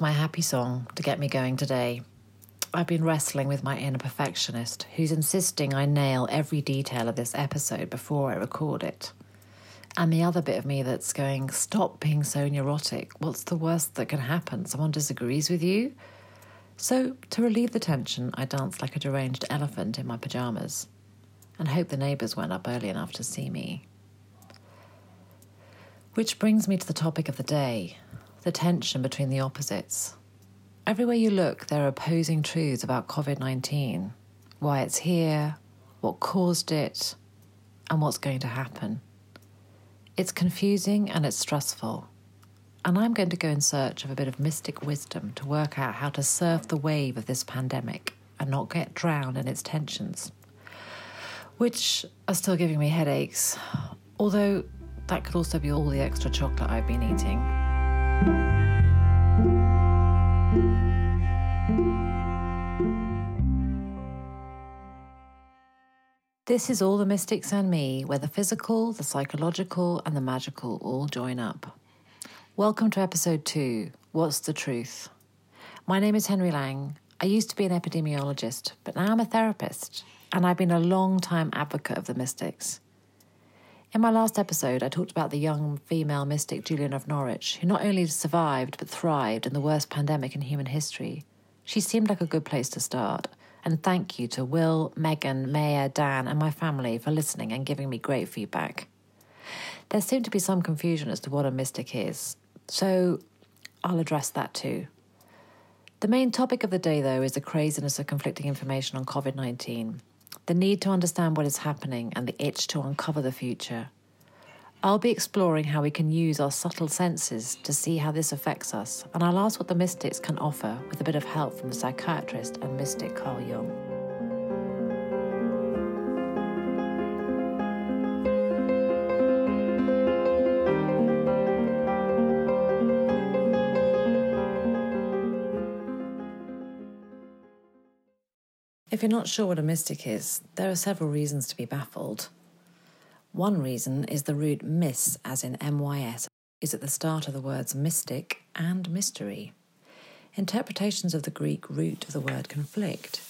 My happy song to get me going today. I've been wrestling with my inner perfectionist who's insisting I nail every detail of this episode before I record it. And the other bit of me that's going, stop being so neurotic. What's the worst that can happen? Someone disagrees with you? So, to relieve the tension, I danced like a deranged elephant in my pyjamas and hope the neighbours went up early enough to see me. Which brings me to the topic of the day the tension between the opposites. Everywhere you look, there are opposing truths about COVID 19 why it's here, what caused it, and what's going to happen. It's confusing and it's stressful. And I'm going to go in search of a bit of mystic wisdom to work out how to surf the wave of this pandemic and not get drowned in its tensions, which are still giving me headaches, although that could also be all the extra chocolate I've been eating. This is All the Mystics and Me, where the physical, the psychological, and the magical all join up. Welcome to episode two What's the Truth? My name is Henry Lang. I used to be an epidemiologist, but now I'm a therapist, and I've been a long time advocate of the mystics. In my last episode, I talked about the young female mystic Julian of Norwich, who not only survived but thrived in the worst pandemic in human history. She seemed like a good place to start. And thank you to Will, Megan, Maya, Dan, and my family for listening and giving me great feedback. There seemed to be some confusion as to what a mystic is, so I'll address that too. The main topic of the day, though, is the craziness of conflicting information on COVID 19 the need to understand what is happening, and the itch to uncover the future. I'll be exploring how we can use our subtle senses to see how this affects us, and I'll ask what the mystics can offer with a bit of help from the psychiatrist and mystic Carl Jung. If you're not sure what a mystic is, there are several reasons to be baffled. One reason is the root mys, as in MYS, is at the start of the words mystic and mystery. Interpretations of the Greek root of the word conflict.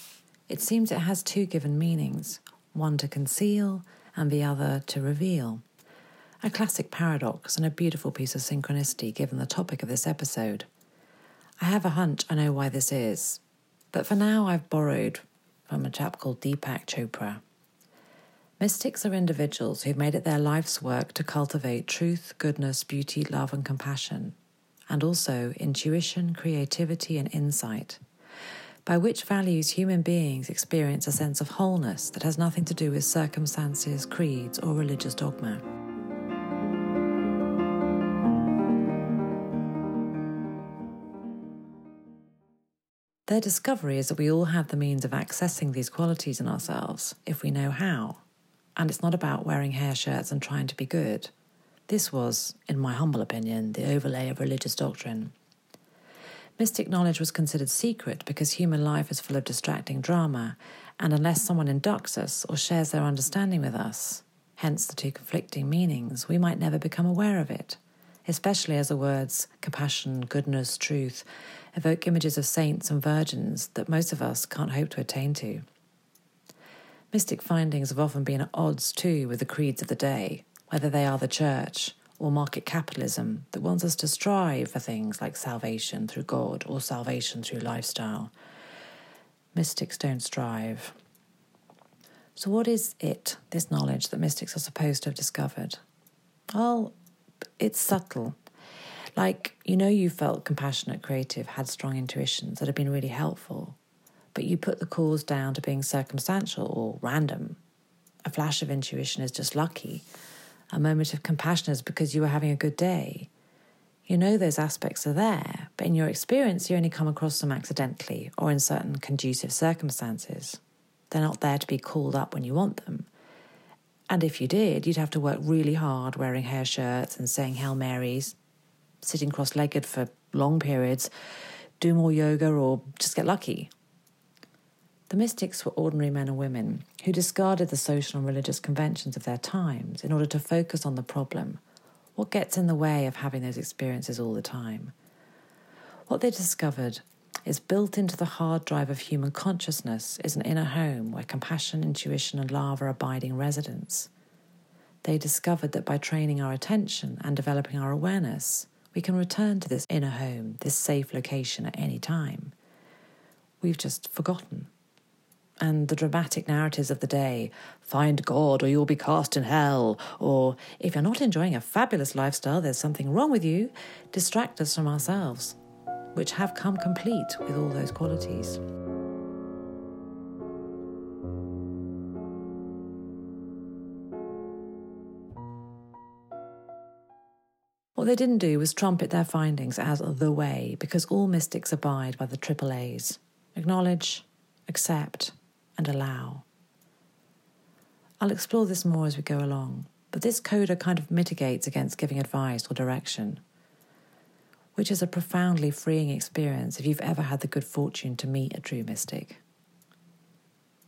It seems it has two given meanings one to conceal and the other to reveal. A classic paradox and a beautiful piece of synchronicity given the topic of this episode. I have a hunch I know why this is, but for now I've borrowed from a chap called Deepak Chopra. Mystics are individuals who've made it their life's work to cultivate truth, goodness, beauty, love, and compassion, and also intuition, creativity, and insight, by which values human beings experience a sense of wholeness that has nothing to do with circumstances, creeds, or religious dogma. Their discovery is that we all have the means of accessing these qualities in ourselves if we know how. And it's not about wearing hair shirts and trying to be good. This was, in my humble opinion, the overlay of religious doctrine. Mystic knowledge was considered secret because human life is full of distracting drama, and unless someone inducts us or shares their understanding with us, hence the two conflicting meanings, we might never become aware of it, especially as the words compassion, goodness, truth evoke images of saints and virgins that most of us can't hope to attain to. Mystic findings have often been at odds too with the creeds of the day, whether they are the church or market capitalism that wants us to strive for things like salvation through God or salvation through lifestyle. Mystics don't strive. So, what is it, this knowledge that mystics are supposed to have discovered? Well, it's subtle like, you know, you felt compassionate, creative, had strong intuitions that have been really helpful, but you put the cause down to being circumstantial or random. A flash of intuition is just lucky. A moment of compassion is because you were having a good day. You know those aspects are there, but in your experience, you only come across them accidentally or in certain conducive circumstances. They're not there to be called up when you want them. And if you did, you'd have to work really hard wearing hair shirts and saying Hail Marys sitting cross legged for long periods, do more yoga, or just get lucky. The mystics were ordinary men and women who discarded the social and religious conventions of their times in order to focus on the problem. What gets in the way of having those experiences all the time? What they discovered is built into the hard drive of human consciousness is an inner home where compassion, intuition, and love are abiding residents. They discovered that by training our attention and developing our awareness, we can return to this inner home, this safe location at any time. We've just forgotten. And the dramatic narratives of the day find God or you'll be cast in hell, or if you're not enjoying a fabulous lifestyle, there's something wrong with you, distract us from ourselves, which have come complete with all those qualities. What they didn't do was trumpet their findings as the way, because all mystics abide by the triple A's acknowledge, accept, and allow. I'll explore this more as we go along, but this coda kind of mitigates against giving advice or direction, which is a profoundly freeing experience if you've ever had the good fortune to meet a true mystic.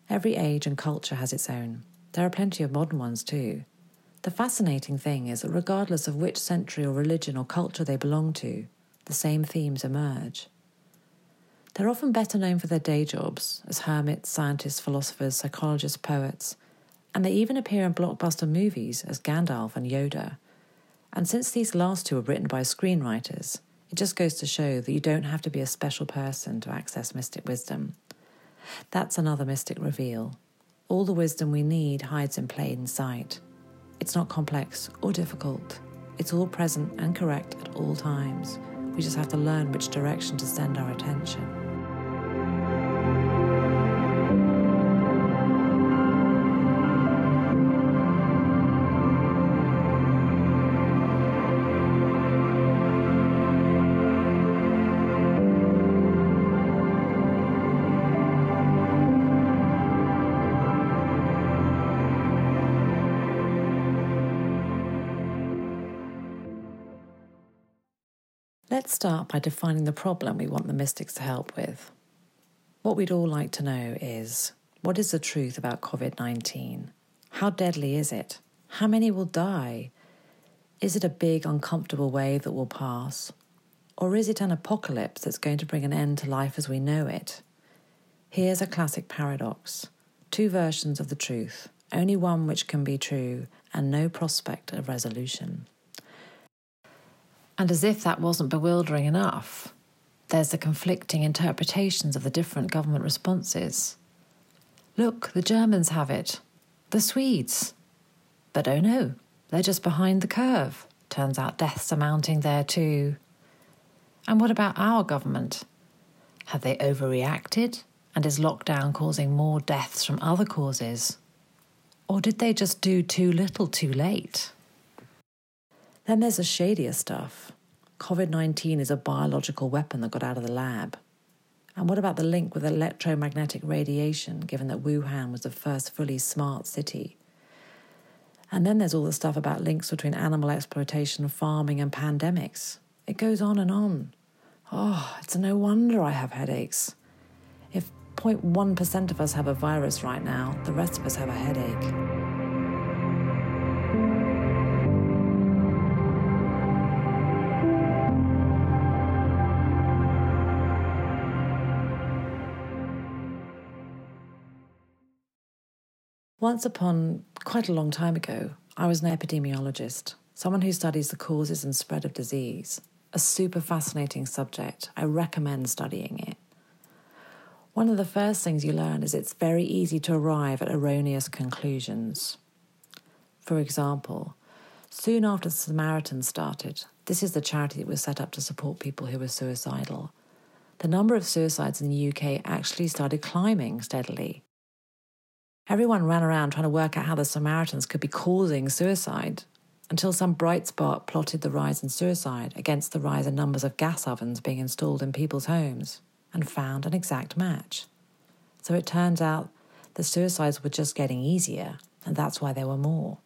Every age and culture has its own. There are plenty of modern ones too. The fascinating thing is that regardless of which century or religion or culture they belong to, the same themes emerge. They're often better known for their day jobs as hermits, scientists, philosophers, psychologists, poets, and they even appear in blockbuster movies as Gandalf and Yoda. And since these last two were written by screenwriters, it just goes to show that you don't have to be a special person to access mystic wisdom. That's another mystic reveal. All the wisdom we need hides in plain sight. It's not complex or difficult. It's all present and correct at all times. We just have to learn which direction to send our attention. Let's start by defining the problem we want the mystics to help with. What we'd all like to know is what is the truth about COVID 19? How deadly is it? How many will die? Is it a big, uncomfortable wave that will pass? Or is it an apocalypse that's going to bring an end to life as we know it? Here's a classic paradox two versions of the truth, only one which can be true, and no prospect of resolution. And as if that wasn't bewildering enough, there's the conflicting interpretations of the different government responses. Look, the Germans have it, the Swedes. But oh no, they're just behind the curve. Turns out deaths are mounting there too. And what about our government? Have they overreacted? And is lockdown causing more deaths from other causes? Or did they just do too little too late? Then there's the shadier stuff. COVID 19 is a biological weapon that got out of the lab. And what about the link with electromagnetic radiation, given that Wuhan was the first fully smart city? And then there's all the stuff about links between animal exploitation, farming, and pandemics. It goes on and on. Oh, it's no wonder I have headaches. If 0.1% of us have a virus right now, the rest of us have a headache. Once upon quite a long time ago, I was an epidemiologist, someone who studies the causes and spread of disease. A super fascinating subject. I recommend studying it. One of the first things you learn is it's very easy to arrive at erroneous conclusions. For example, soon after the Samaritans started, this is the charity that was set up to support people who were suicidal. The number of suicides in the UK actually started climbing steadily Everyone ran around trying to work out how the Samaritans could be causing suicide until some bright spot plotted the rise in suicide against the rise in numbers of gas ovens being installed in people's homes and found an exact match. So it turns out the suicides were just getting easier, and that's why there were more.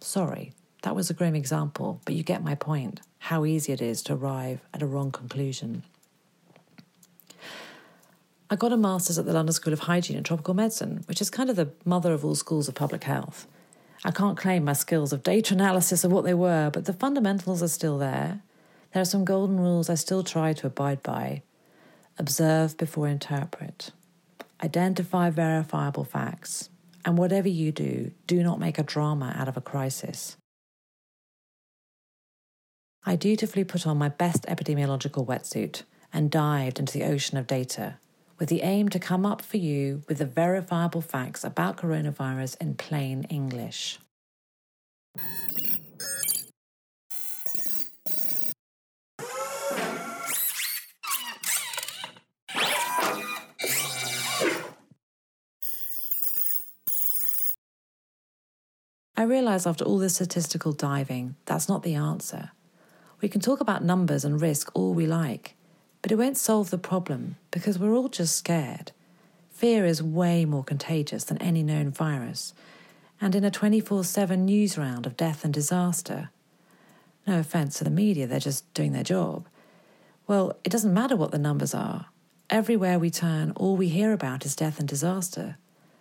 Sorry, that was a grim example, but you get my point how easy it is to arrive at a wrong conclusion. I got a master's at the London School of Hygiene and Tropical Medicine, which is kind of the mother of all schools of public health. I can't claim my skills of data analysis are what they were, but the fundamentals are still there. There are some golden rules I still try to abide by. Observe before interpret. Identify verifiable facts. And whatever you do, do not make a drama out of a crisis. I dutifully put on my best epidemiological wetsuit and dived into the ocean of data with the aim to come up for you with the verifiable facts about coronavirus in plain English. I realise after all this statistical diving, that's not the answer. We can talk about numbers and risk all we like, but it won't solve the problem because we're all just scared. Fear is way more contagious than any known virus, and in a 24 7 news round of death and disaster. No offence to the media, they're just doing their job. Well, it doesn't matter what the numbers are. Everywhere we turn, all we hear about is death and disaster.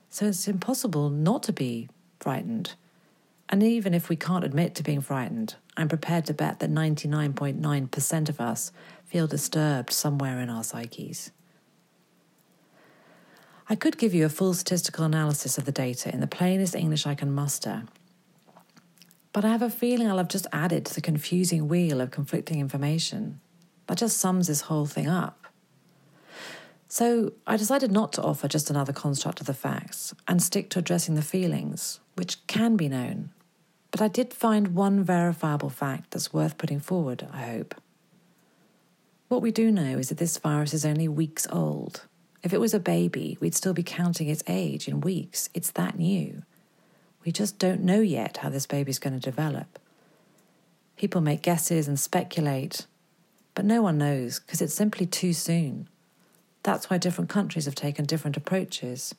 So it's impossible not to be frightened. And even if we can't admit to being frightened, I'm prepared to bet that 99.9% of us feel disturbed somewhere in our psyches. I could give you a full statistical analysis of the data in the plainest English I can muster, but I have a feeling I'll have just added to the confusing wheel of conflicting information. That just sums this whole thing up. So I decided not to offer just another construct of the facts and stick to addressing the feelings, which can be known. But I did find one verifiable fact that's worth putting forward, I hope. What we do know is that this virus is only weeks old. If it was a baby, we'd still be counting its age in weeks. It's that new. We just don't know yet how this baby's going to develop. People make guesses and speculate, but no one knows because it's simply too soon. That's why different countries have taken different approaches,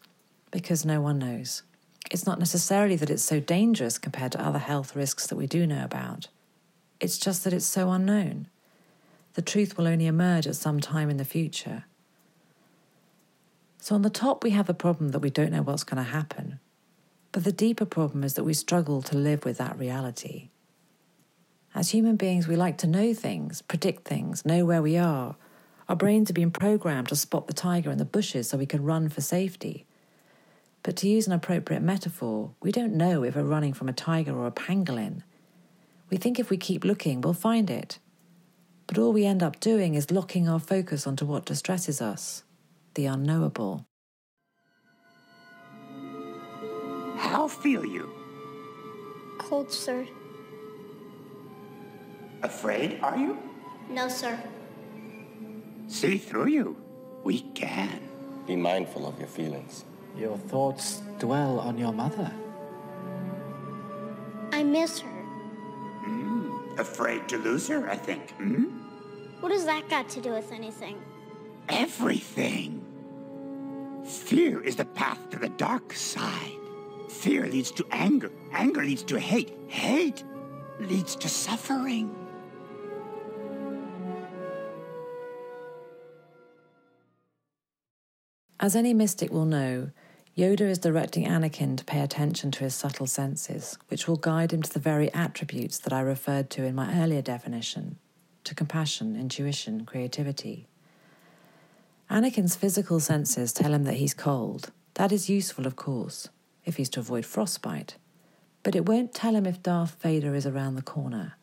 because no one knows. It's not necessarily that it's so dangerous compared to other health risks that we do know about. It's just that it's so unknown the truth will only emerge at some time in the future. So, on the top, we have the problem that we don't know what's going to happen. But the deeper problem is that we struggle to live with that reality. As human beings, we like to know things, predict things, know where we are. Our brains have been programmed to spot the tiger in the bushes so we can run for safety. But to use an appropriate metaphor, we don't know if we're running from a tiger or a pangolin. We think if we keep looking, we'll find it. But all we end up doing is locking our focus onto what distresses us the unknowable. How feel you? Cold, sir. Afraid, are you? No, sir. See through you. We can. Be mindful of your feelings. Your thoughts dwell on your mother. I miss her. Mm, afraid to lose her, I think. Hmm? What has that got to do with anything? Everything. Fear is the path to the dark side. Fear leads to anger. Anger leads to hate. Hate leads to suffering. As any mystic will know, Yoda is directing Anakin to pay attention to his subtle senses, which will guide him to the very attributes that I referred to in my earlier definition to compassion, intuition, creativity. Anakin's physical senses tell him that he's cold. That is useful, of course, if he's to avoid frostbite. But it won't tell him if Darth Vader is around the corner.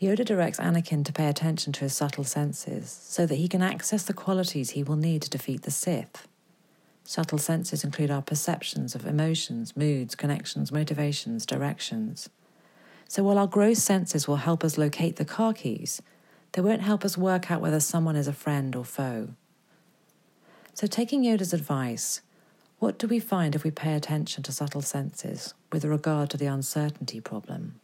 Yoda directs Anakin to pay attention to his subtle senses so that he can access the qualities he will need to defeat the Sith. Subtle senses include our perceptions of emotions, moods, connections, motivations, directions. So while our gross senses will help us locate the car keys, they won't help us work out whether someone is a friend or foe. So, taking Yoda's advice, what do we find if we pay attention to subtle senses with regard to the uncertainty problem?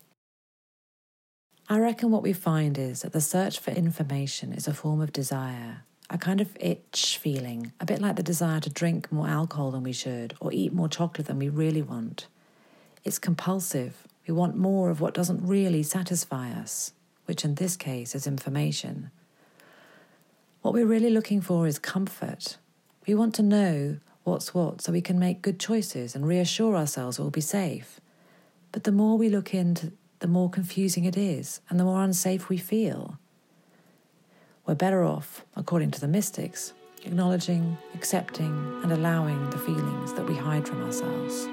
I reckon what we find is that the search for information is a form of desire, a kind of itch feeling, a bit like the desire to drink more alcohol than we should or eat more chocolate than we really want. It's compulsive, we want more of what doesn't really satisfy us, which in this case is information. What we're really looking for is comfort. We want to know what's what so we can make good choices and reassure ourselves we'll be safe. But the more we look into the more confusing it is and the more unsafe we feel. We're better off, according to the mystics, acknowledging, accepting, and allowing the feelings that we hide from ourselves.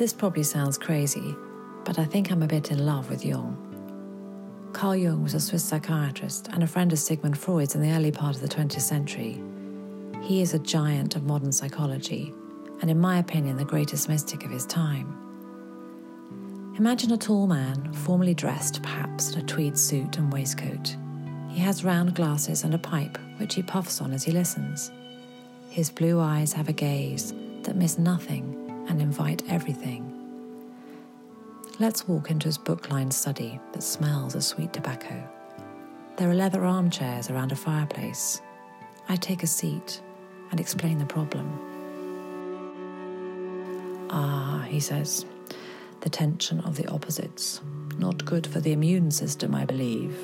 This probably sounds crazy, but I think I'm a bit in love with Jung. Carl Jung was a Swiss psychiatrist and a friend of Sigmund Freud's in the early part of the 20th century. He is a giant of modern psychology, and in my opinion, the greatest mystic of his time. Imagine a tall man, formally dressed perhaps in a tweed suit and waistcoat. He has round glasses and a pipe, which he puffs on as he listens. His blue eyes have a gaze that miss nothing and invite everything. Let's walk into his book lined study that smells of sweet tobacco. There are leather armchairs around a fireplace. I take a seat and explain the problem. Ah, he says, the tension of the opposites. Not good for the immune system, I believe.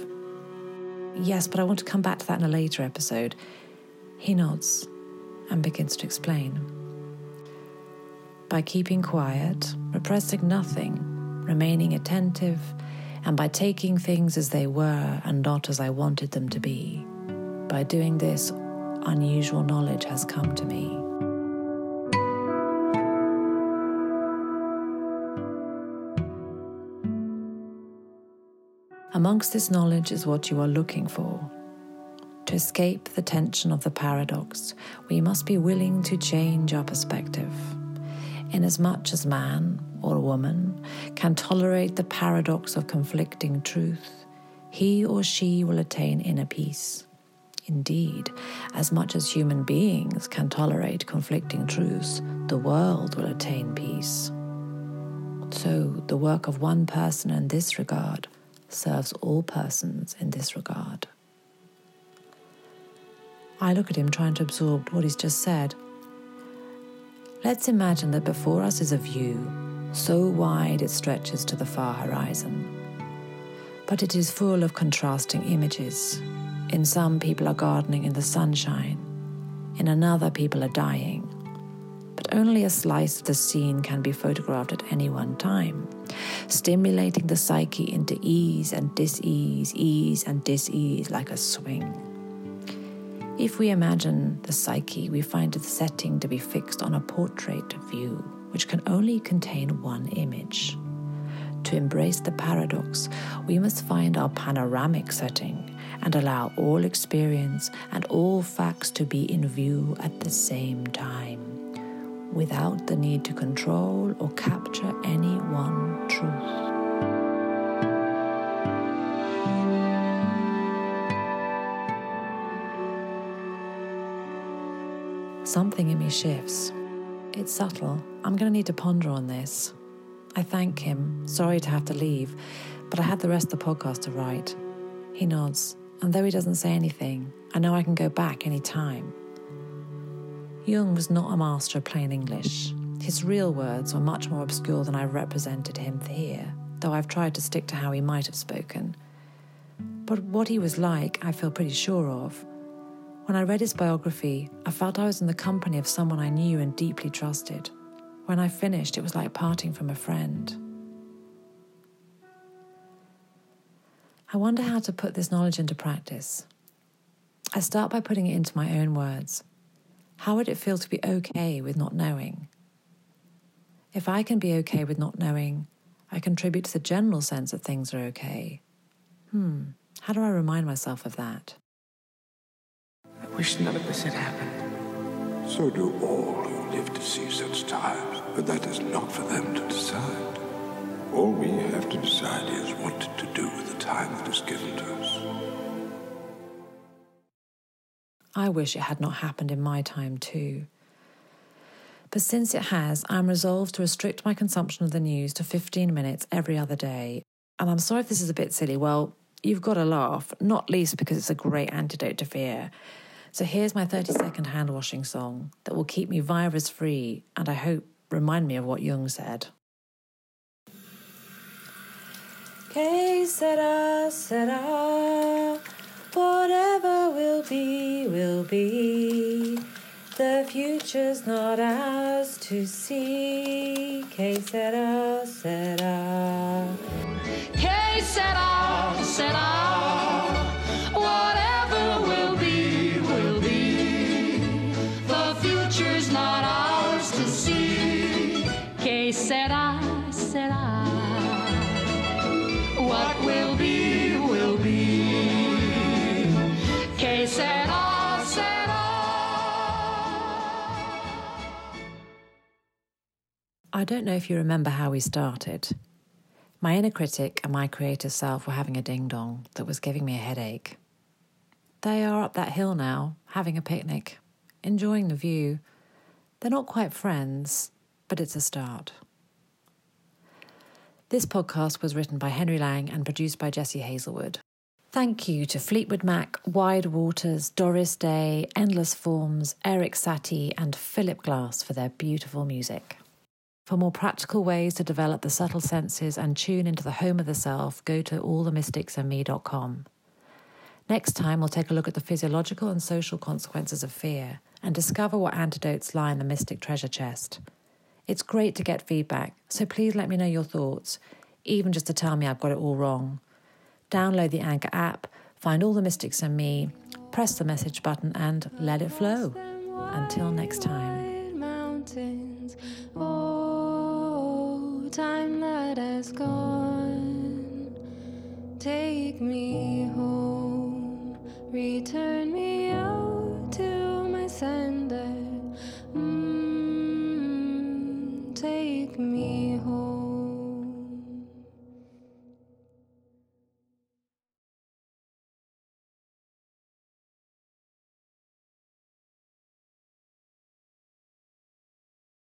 Yes, but I want to come back to that in a later episode. He nods and begins to explain by keeping quiet, repressing nothing, remaining attentive, and by taking things as they were and not as I wanted them to be. By doing this, unusual knowledge has come to me. Amongst this knowledge is what you are looking for. To escape the tension of the paradox, we must be willing to change our perspective inasmuch as man or woman can tolerate the paradox of conflicting truth, he or she will attain inner peace. Indeed, as much as human beings can tolerate conflicting truths, the world will attain peace. So, the work of one person in this regard serves all persons in this regard. I look at him trying to absorb what he's just said Let's imagine that before us is a view so wide it stretches to the far horizon. But it is full of contrasting images. In some, people are gardening in the sunshine, in another, people are dying. But only a slice of the scene can be photographed at any one time, stimulating the psyche into ease and dis ease, and dis ease like a swing. If we imagine the psyche, we find the setting to be fixed on a portrait view, which can only contain one image. To embrace the paradox, we must find our panoramic setting and allow all experience and all facts to be in view at the same time, without the need to control or capture any one truth. Something in me shifts. It's subtle. I'm going to need to ponder on this. I thank him. Sorry to have to leave, but I had the rest of the podcast to write. He nods, and though he doesn't say anything, I know I can go back any time. Jung was not a master of plain English. His real words were much more obscure than I represented him here, though I've tried to stick to how he might have spoken. But what he was like, I feel pretty sure of. When I read his biography, I felt I was in the company of someone I knew and deeply trusted. When I finished, it was like parting from a friend. I wonder how to put this knowledge into practice. I start by putting it into my own words. How would it feel to be okay with not knowing? If I can be okay with not knowing, I contribute to the general sense that things are okay. Hmm, how do I remind myself of that? I wish none of this had happened. So do all who live to see such times, but that is not for them to decide. All we have to decide is what to do with the time that is given to us. I wish it had not happened in my time too. But since it has, I'm resolved to restrict my consumption of the news to 15 minutes every other day. And I'm sorry if this is a bit silly. Well, you've got to laugh, not least because it's a great antidote to fear. So here's my 30 second hand washing song that will keep me virus free and I hope remind me of what Jung said. Que sera, sera. Whatever will be, will be. The future's not ours to see. Que sera, sera. I don't know if you remember how we started. My inner critic and my creative self were having a ding dong that was giving me a headache. They are up that hill now, having a picnic, enjoying the view. They're not quite friends, but it's a start. This podcast was written by Henry Lang and produced by Jesse Hazelwood. Thank you to Fleetwood Mac, Wide Waters, Doris Day, Endless Forms, Eric Satie, and Philip Glass for their beautiful music. For more practical ways to develop the subtle senses and tune into the home of the self, go to allthemysticsandme.com. Next time, we'll take a look at the physiological and social consequences of fear and discover what antidotes lie in the mystic treasure chest. It's great to get feedback, so please let me know your thoughts, even just to tell me I've got it all wrong. Download the Anchor app, find all the mystics and me, press the message button, and let it flow. Until next time time that has gone. Take me home, return me out to my senses.